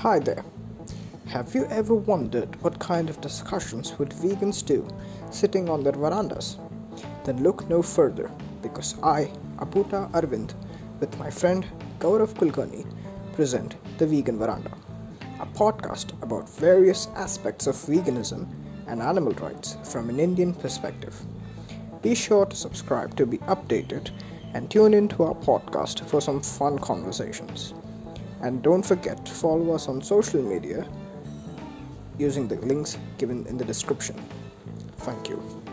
Hi there. Have you ever wondered what kind of discussions would vegans do sitting on their verandas? Then look no further because I, Aputa Arvind, with my friend Gaurav Kulkarni, present The Vegan Verandah, a podcast about various aspects of veganism and animal rights from an Indian perspective. Be sure to subscribe to be updated and tune into our podcast for some fun conversations. And don't forget to follow us on social media using the links given in the description. Thank you.